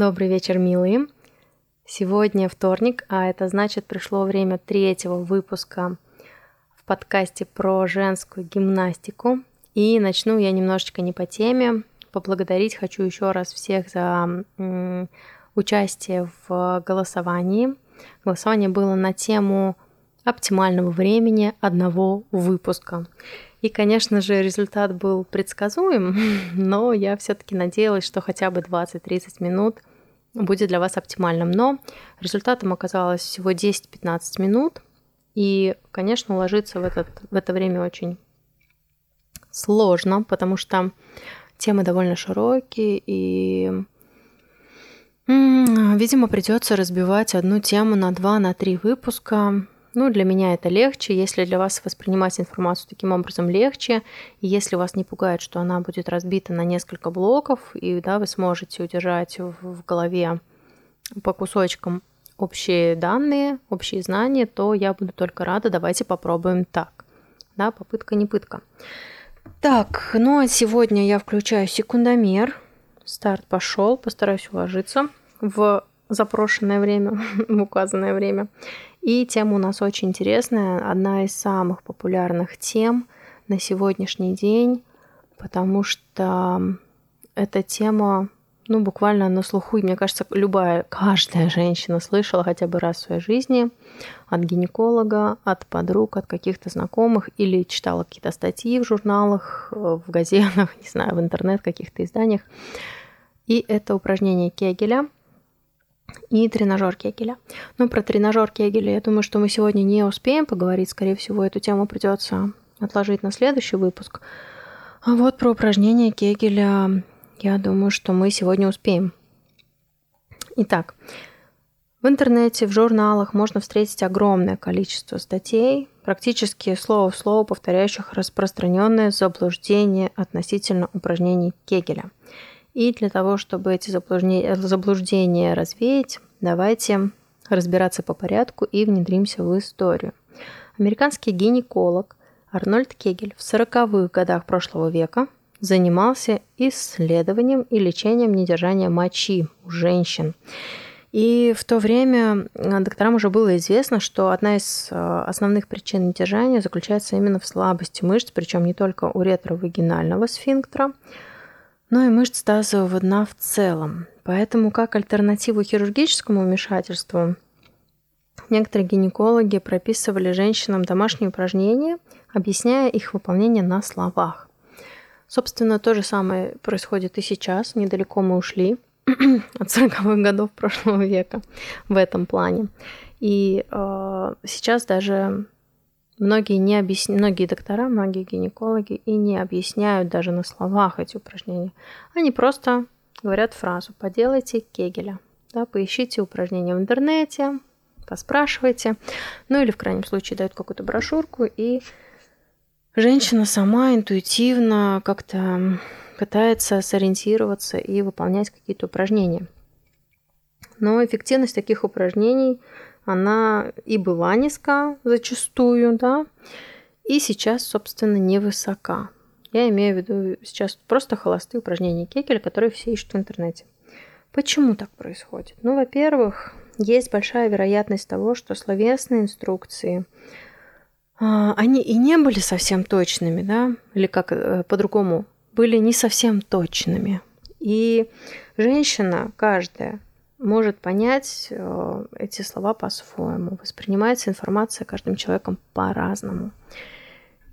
Добрый вечер, милые. Сегодня вторник, а это значит пришло время третьего выпуска в подкасте про женскую гимнастику. И начну я немножечко не по теме. Поблагодарить хочу еще раз всех за участие в голосовании. Голосование было на тему оптимального времени одного выпуска. И, конечно же, результат был предсказуем, но я все-таки надеялась, что хотя бы 20-30 минут будет для вас оптимальным. Но результатом оказалось всего 10-15 минут. И, конечно, уложиться в, этот, в это время очень сложно, потому что темы довольно широкие, и, видимо, придется разбивать одну тему на два, на три выпуска. Ну, для меня это легче. Если для вас воспринимать информацию таким образом легче, и если вас не пугает, что она будет разбита на несколько блоков, и да, вы сможете удержать в, голове по кусочкам общие данные, общие знания, то я буду только рада. Давайте попробуем так. Да, попытка не пытка. Так, ну а сегодня я включаю секундомер. Старт пошел, постараюсь уложиться в запрошенное время, в указанное время. И тема у нас очень интересная, одна из самых популярных тем на сегодняшний день, потому что эта тема, ну, буквально на слуху, и мне кажется, любая, каждая женщина слышала хотя бы раз в своей жизни от гинеколога, от подруг, от каких-то знакомых, или читала какие-то статьи в журналах, в газетах, не знаю, в интернет, каких-то изданиях. И это упражнение Кегеля – и тренажер Кегеля. Ну, про тренажер Кегеля, я думаю, что мы сегодня не успеем поговорить. Скорее всего, эту тему придется отложить на следующий выпуск. А вот про упражнения Кегеля, я думаю, что мы сегодня успеем. Итак, в интернете, в журналах можно встретить огромное количество статей, практически слово в слово повторяющих распространенное заблуждение относительно упражнений Кегеля – и для того, чтобы эти заблуждения развеять, давайте разбираться по порядку и внедримся в историю. Американский гинеколог Арнольд Кегель в 40-х годах прошлого века занимался исследованием и лечением недержания мочи у женщин. И в то время докторам уже было известно, что одна из э, основных причин недержания заключается именно в слабости мышц, причем не только у ретровагинального сфинктера, но и мышц тазового дна в целом. Поэтому как альтернативу хирургическому вмешательству некоторые гинекологи прописывали женщинам домашние упражнения, объясняя их выполнение на словах. Собственно, то же самое происходит и сейчас. Недалеко мы ушли от 40-х годов прошлого века в этом плане. И э, сейчас даже Многие, не объясня... Многие доктора, многие гинекологи и не объясняют даже на словах эти упражнения. Они просто говорят фразу «поделайте кегеля». Да, поищите упражнения в интернете, поспрашивайте. Ну или в крайнем случае дают какую-то брошюрку, и женщина сама интуитивно как-то пытается сориентироваться и выполнять какие-то упражнения. Но эффективность таких упражнений она и была низка зачастую, да, и сейчас, собственно, невысока. Я имею в виду сейчас просто холостые упражнения Кегеля, которые все ищут в интернете. Почему так происходит? Ну, во-первых, есть большая вероятность того, что словесные инструкции, а, они и не были совсем точными, да, или как э, по-другому, были не совсем точными. И женщина каждая может понять э, эти слова по-своему. Воспринимается информация каждым человеком по-разному.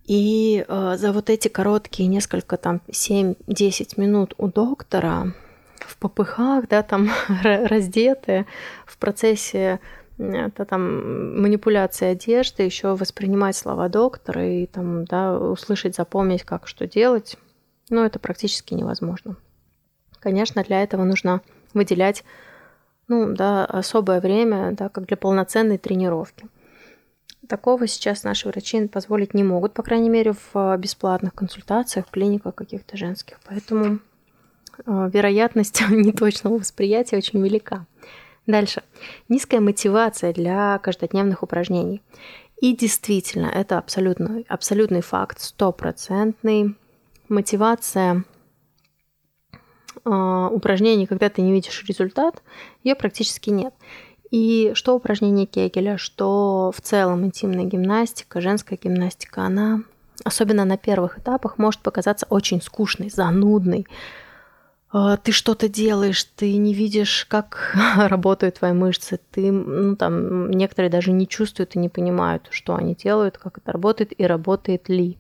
И э, за вот эти короткие несколько там 7-10 минут у доктора в попыхах, да, там раздетые в процессе это там манипуляции одежды, еще воспринимать слова доктора и там, да, услышать, запомнить, как что делать, ну, это практически невозможно. Конечно, для этого нужно выделять ну, да, особое время, да, как для полноценной тренировки. Такого сейчас наши врачи позволить не могут, по крайней мере, в а, бесплатных консультациях, в клиниках каких-то женских. Поэтому э, вероятность неточного восприятия очень велика. Дальше. Низкая мотивация для каждодневных упражнений. И действительно, это абсолютно, абсолютный факт, стопроцентный. Мотивация упражнений, когда ты не видишь результат, ее практически нет. И что упражнение Кегеля, что в целом интимная гимнастика, женская гимнастика, она, особенно на первых этапах, может показаться очень скучной, занудной. А, ты что-то делаешь, ты не видишь, как работают твои мышцы, ты, ну там, некоторые даже не чувствуют и не понимают, что они делают, как это работает и работает ли.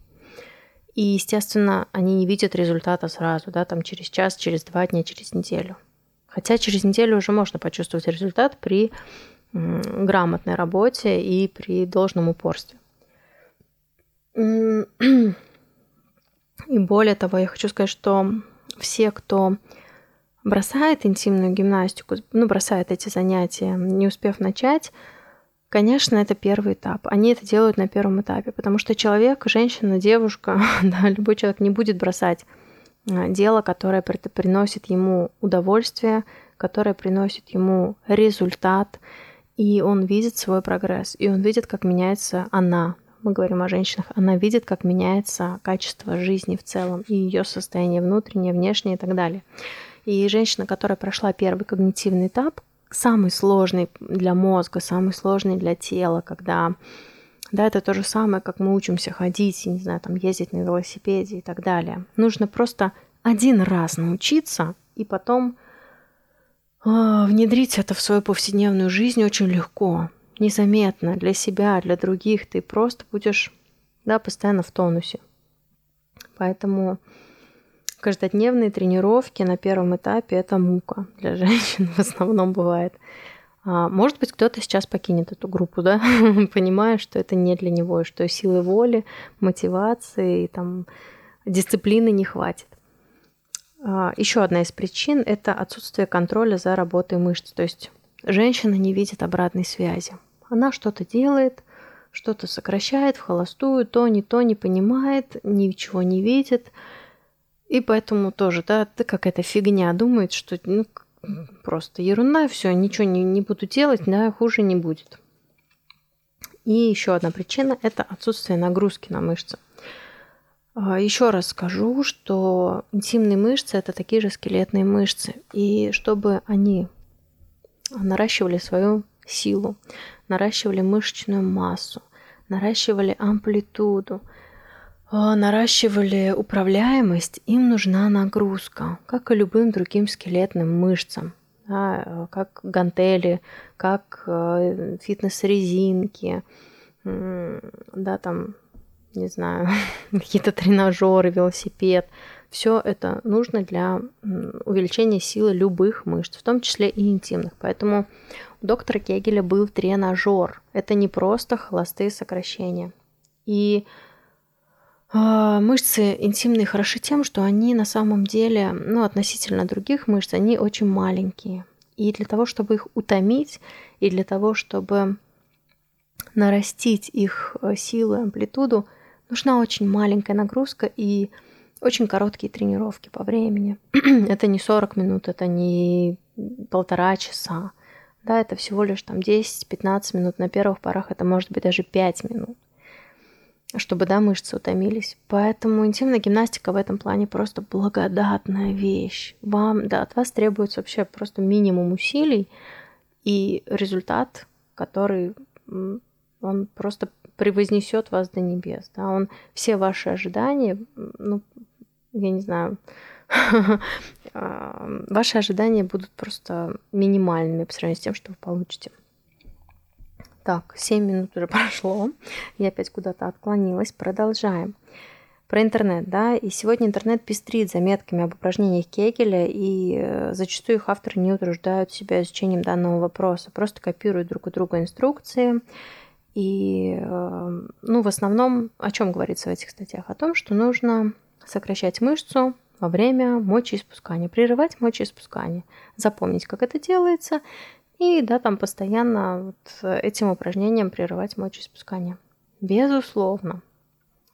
И, естественно, они не видят результата сразу, да, там через час, через два дня, через неделю. Хотя через неделю уже можно почувствовать результат при грамотной работе и при должном упорстве. И более того, я хочу сказать, что все, кто бросает интимную гимнастику, ну, бросает эти занятия, не успев начать, конечно, это первый этап. Они это делают на первом этапе, потому что человек, женщина, девушка, да, любой человек не будет бросать а, дело, которое приносит ему удовольствие, которое приносит ему результат, и он видит свой прогресс, и он видит, как меняется она. Мы говорим о женщинах, она видит, как меняется качество жизни в целом, и ее состояние внутреннее, внешнее и так далее. И женщина, которая прошла первый когнитивный этап, самый сложный для мозга, самый сложный для тела, когда да, это то же самое, как мы учимся ходить, не знаю, там ездить на велосипеде и так далее. Нужно просто один раз научиться и потом э, внедрить это в свою повседневную жизнь очень легко, незаметно для себя, для других. Ты просто будешь да, постоянно в тонусе. Поэтому каждодневные тренировки на первом этапе это мука для женщин в основном бывает. А, может быть, кто-то сейчас покинет эту группу, да, понимая, что это не для него, что силы воли, мотивации там дисциплины не хватит. А, Еще одна из причин – это отсутствие контроля за работой мышц. То есть женщина не видит обратной связи. Она что-то делает, что-то сокращает в холостую, то не то не понимает, ничего не видит. И поэтому тоже, да, ты какая-то фигня думает, что ну, просто ерунда, все, ничего не, не буду делать, да, хуже не будет. И еще одна причина – это отсутствие нагрузки на мышцы. А, еще раз скажу, что интимные мышцы – это такие же скелетные мышцы. И чтобы они наращивали свою силу, наращивали мышечную массу, наращивали амплитуду – наращивали управляемость, им нужна нагрузка, как и любым другим скелетным мышцам, да, как гантели, как э, фитнес-резинки, да, там, не знаю, какие-то тренажеры, велосипед. Все это нужно для увеличения силы любых мышц, в том числе и интимных. Поэтому у доктора Кегеля был тренажер. Это не просто холостые сокращения. И а, мышцы интимные хороши тем, что они на самом деле, ну, относительно других мышц, они очень маленькие. И для того, чтобы их утомить, и для того, чтобы нарастить их э, силу и амплитуду, нужна очень маленькая нагрузка и очень короткие тренировки по времени. это не 40 минут, это не полтора часа. Да, это всего лишь там 10-15 минут. На первых порах это может быть даже 5 минут чтобы, да, мышцы утомились. Поэтому интимная гимнастика в этом плане просто благодатная вещь. Вам, да, от вас требуется вообще просто минимум усилий и результат, который он просто превознесет вас до небес. Да? Он все ваши ожидания, ну, я не знаю, а, ваши ожидания будут просто минимальными по сравнению с тем, что вы получите. Так, 7 минут уже прошло. Я опять куда-то отклонилась. Продолжаем. Про интернет, да, и сегодня интернет пестрит заметками об упражнениях Кегеля, и э, зачастую их авторы не утруждают себя изучением данного вопроса, просто копируют друг у друга инструкции. И, э, ну, в основном, о чем говорится в этих статьях? О том, что нужно сокращать мышцу во время мочеиспускания, прерывать мочеиспускание, запомнить, как это делается, и да, там постоянно вот этим упражнением прерывать мочеиспускание. Безусловно,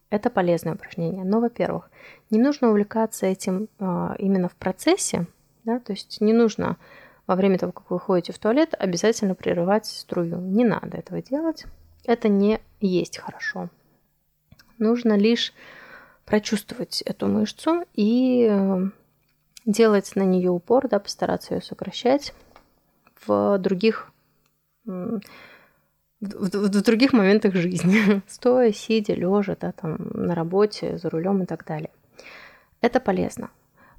это полезное упражнение. Но, во-первых, не нужно увлекаться этим а, именно в процессе, да, то есть не нужно во время того, как вы ходите в туалет, обязательно прерывать струю. Не надо этого делать. Это не есть хорошо. Нужно лишь прочувствовать эту мышцу и делать на нее упор, да, постараться ее сокращать в других в, в, в других моментах жизни, стоя, сидя, лежа, да, там, на работе, за рулем и так далее. Это полезно,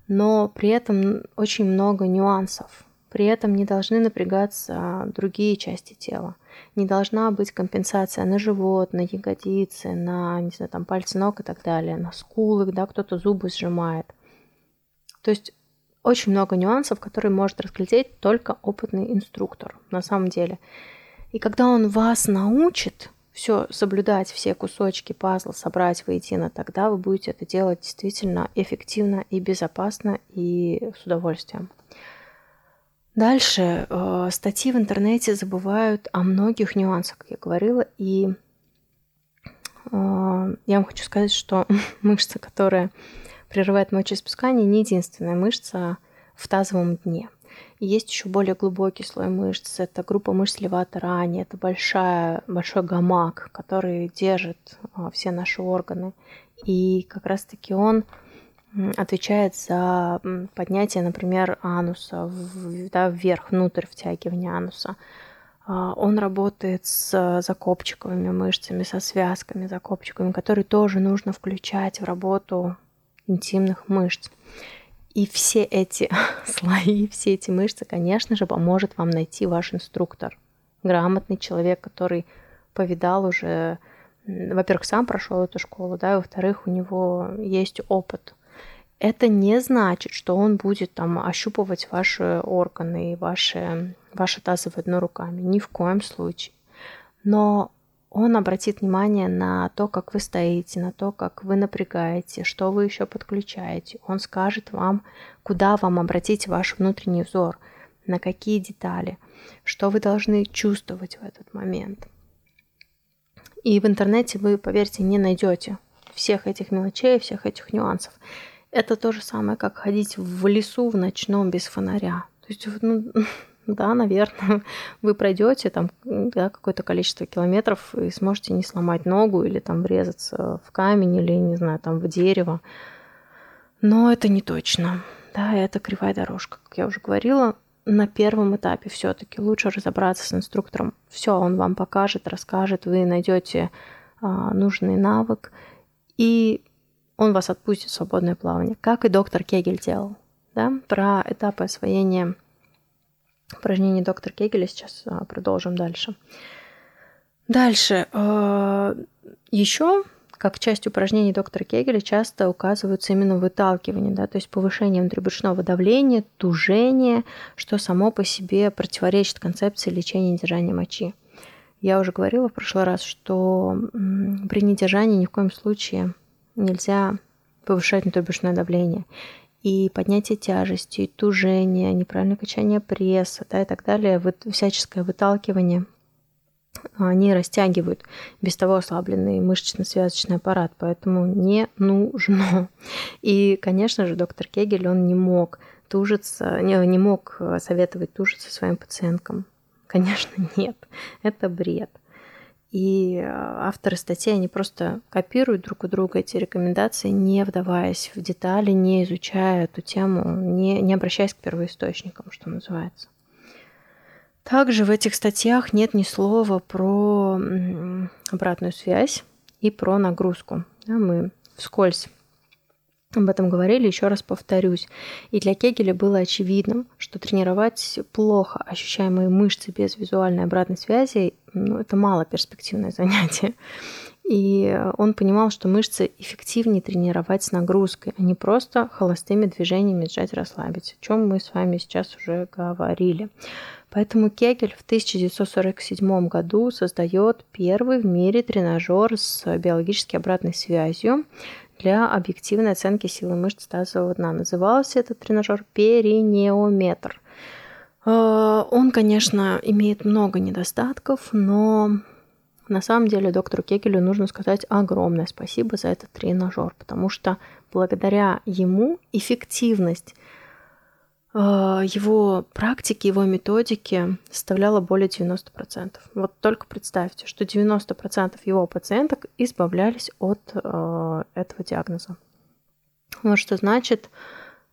но при этом очень много нюансов. При этом не должны напрягаться другие части тела. Не должна быть компенсация на живот, на ягодицы, на, не знаю, там, пальцы ног и так далее, на скулы, да, кто-то зубы сжимает. То есть очень много нюансов, которые может разглядеть только опытный инструктор на самом деле. И когда он вас научит все соблюдать, все кусочки пазла собрать воедино, тогда вы будете это делать действительно эффективно и безопасно и с удовольствием. Дальше э, статьи в интернете забывают о многих нюансах, как я говорила, и э, я вам хочу сказать, что мышца, которая прерывает мочеиспускание, не единственная мышца в тазовом дне. Есть еще более глубокий слой мышц. Это группа мышц левата рани, это большая, большой гамак, который держит э, все наши органы. И как раз-таки он отвечает за поднятие, например, ануса да, вверх, внутрь втягивания ануса. А, он работает с закопчиковыми мышцами, со связками закопчиковыми, которые тоже нужно включать в работу интимных мышц. И все эти слои, все эти мышцы, конечно же, поможет вам найти ваш инструктор. Грамотный человек, который повидал уже, во-первых, сам прошел эту школу, да, и во-вторых, у него есть опыт – это не значит, что он будет там ощупывать ваши органы и ваши, ваши тазовые дно руками. Ни в коем случае. Но он обратит внимание на то, как вы стоите, на то, как вы напрягаете, что вы еще подключаете. Он скажет вам, куда вам обратить ваш внутренний взор, на какие детали, что вы должны чувствовать в этот момент. И в интернете вы, поверьте, не найдете всех этих мелочей, всех этих нюансов. Это то же самое, как ходить в лесу в ночном без фонаря. То есть, ну, да, наверное, вы пройдете там да, какое-то количество километров и сможете не сломать ногу или там врезаться в камень или, не знаю, там в дерево. Но это не точно. Да, это кривая дорожка. Как я уже говорила, на первом этапе все-таки лучше разобраться с инструктором. Все, он вам покажет, расскажет, вы найдете а, нужный навык. И он вас отпустит в свободное плавание, как и доктор Кегель делал. Да? Про этапы освоения упражнений доктор Кегеля сейчас а, продолжим дальше. Дальше. А, Еще как часть упражнений доктора Кегеля часто указываются именно выталкивание, да, то есть повышение внутрибрюшного давления, тужение, что само по себе противоречит концепции лечения и держания мочи. Я уже говорила в прошлый раз, что при недержании ни в коем случае нельзя повышать внутрибрюшное давление. И поднятие тяжести, и тужение, неправильное качание пресса да, и так далее, всяческое выталкивание, они растягивают без того ослабленный мышечно-связочный аппарат, поэтому не нужно. И, конечно же, доктор Кегель, он не мог тужиться, не, не мог советовать тужиться своим пациенткам. Конечно, нет, это бред. И э, авторы статей, они просто копируют друг у друга эти рекомендации, не вдаваясь в детали, не изучая эту тему, не, не обращаясь к первоисточникам, что называется. Также в этих статьях нет ни слова про обратную связь и про нагрузку. Мы вскользь об этом говорили, еще раз повторюсь. И для Кегеля было очевидным, что тренировать плохо ощущаемые мышцы без визуальной обратной связи ну, это мало перспективное занятие. И он понимал, что мышцы эффективнее тренировать с нагрузкой, а не просто холостыми движениями сжать, расслабить, о чем мы с вами сейчас уже говорили. Поэтому Кегель в 1947 году создает первый в мире тренажер с биологически обратной связью, для объективной оценки силы мышц тазового дна. Назывался этот тренажер перинеометр. Э, он, конечно, имеет много недостатков, но на самом деле доктору Кегелю нужно сказать огромное спасибо за этот тренажер, потому что благодаря ему эффективность а, его практики, его методики составляла более 90%. Вот только представьте, что 90% его пациенток избавлялись от э, этого диагноза. Вот что значит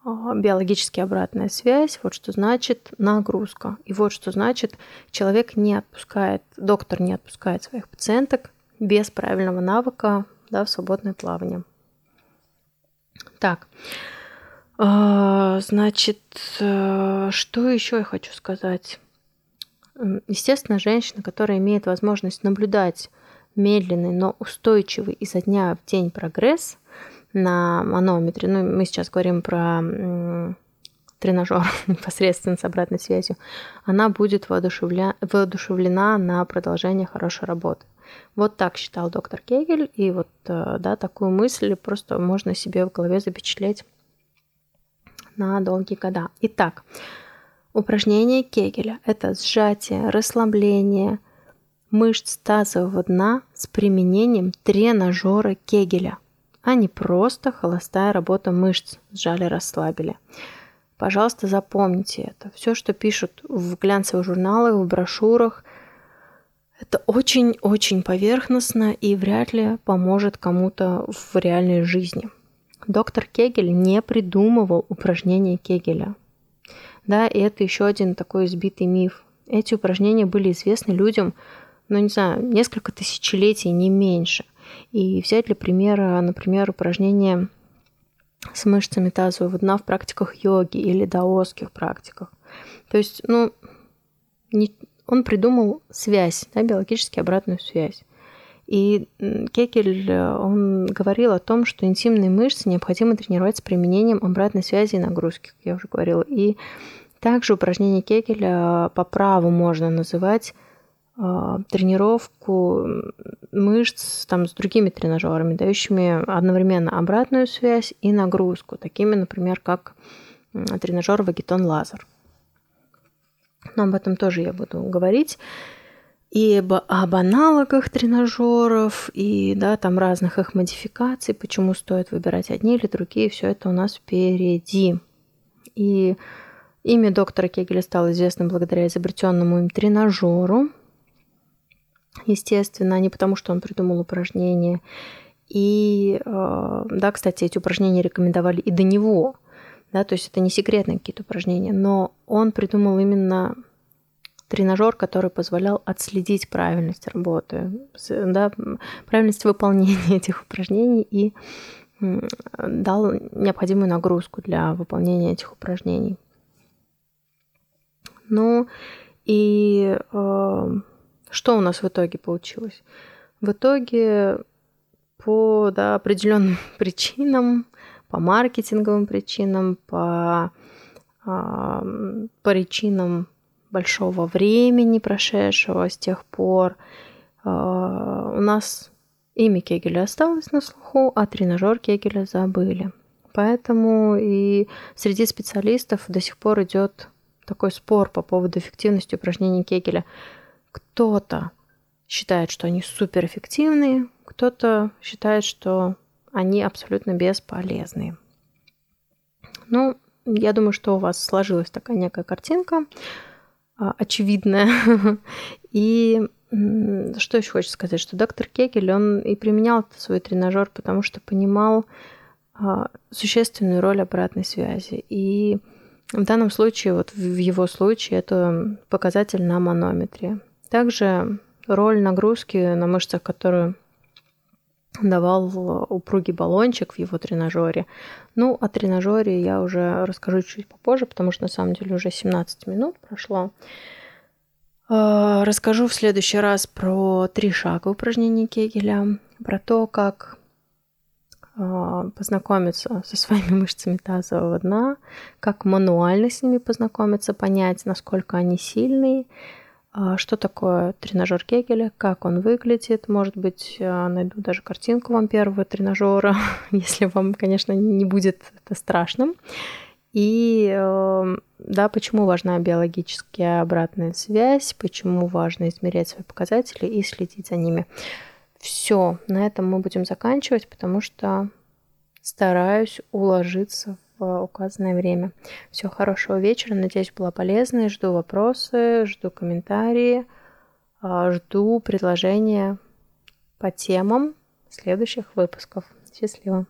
а, биологически обратная связь, вот что значит нагрузка. И вот что значит человек не отпускает, доктор не отпускает своих пациенток без правильного навыка да, в свободное плавание. Так, а, значит, э, что еще я хочу сказать? Естественно, женщина, которая имеет возможность наблюдать медленный, но устойчивый изо дня в день прогресс на манометре, ну, мы сейчас говорим про тренажер непосредственно с обратной связью, она будет воодушевля... воодушевлена на продолжение хорошей работы. Вот так считал доктор Кегель, и вот э, да, такую мысль просто можно себе в голове запечатлеть на долгие года. Итак, упражнение Кегеля – это сжатие, расслабление – мышц тазового дна с применением тренажера Кегеля, а не просто холостая работа мышц сжали-расслабили. Пожалуйста, запомните это. Все, что пишут в глянцевых журналах, в брошюрах, это очень-очень поверхностно и вряд ли поможет кому-то в реальной жизни. Доктор Кегель не придумывал упражнения Кегеля. Да, и это еще один такой избитый миф. Эти упражнения были известны людям ну, не знаю, несколько тысячелетий, не меньше. И взять для примера, например, упражнение с мышцами тазового дна в практиках йоги или даосских практиках. То есть, ну, не, он придумал связь, да, биологически обратную связь. И Кекель, он говорил о том, что интимные мышцы необходимо тренировать с применением обратной связи и нагрузки, как я уже говорила. И также упражнение Кекеля по праву можно называть а, тренировку мышц там, с другими тренажерами, дающими одновременно обратную связь и нагрузку, такими, например, как тренажер Вагитон Лазер. Но об этом тоже я буду говорить. И об, об аналогах тренажеров, и да, там разных их модификаций, почему стоит выбирать одни или другие, все это у нас впереди. И имя доктора Кегеля стало известным благодаря изобретенному им тренажеру, естественно, не потому, что он придумал упражнения. И, э, да, кстати, эти упражнения рекомендовали и до него, да, то есть это не секретные какие-то упражнения, но он придумал именно тренажер, который позволял отследить правильность работы, да, правильность выполнения этих упражнений и дал необходимую нагрузку для выполнения этих упражнений. Ну и э, что у нас в итоге получилось? В итоге по да, определенным причинам, по маркетинговым причинам, по, а, по причинам большого времени прошедшего с тех пор, а, у нас имя Кегеля осталось на слуху, а тренажер Кегеля забыли. Поэтому и среди специалистов до сих пор идет такой спор по поводу эффективности упражнений Кегеля. Кто-то считает, что они суперэффективные, кто-то считает, что они абсолютно бесполезные. Ну, я думаю, что у вас сложилась такая некая картинка, а, очевидная. И что еще хочется сказать, что доктор Кегель, он и применял свой тренажер, потому что понимал а, существенную роль обратной связи. И в данном случае, вот в его случае, это показатель на манометре. Также роль нагрузки на мышцах, которую давал упругий баллончик в его тренажере. Ну, о тренажере я уже расскажу чуть попозже, потому что на самом деле уже 17 минут прошло. А, расскажу в следующий раз про три шага упражнений Кегеля, про то, как а, познакомиться со своими мышцами тазового дна, как мануально с ними познакомиться, понять, насколько они сильные, что такое тренажер Кегеля, как он выглядит. Может быть, а, найду даже картинку вам первого тренажера, если вам, конечно, не будет это страшным. И эм, да, почему важна биологическая обратная связь, почему важно измерять свои показатели и следить за ними. Все, на этом мы будем заканчивать, потому что стараюсь уложиться указанное время. Всего хорошего вечера. Надеюсь, была полезной. Жду вопросы, жду комментарии, а, жду предложения по темам следующих выпусков. Счастливо!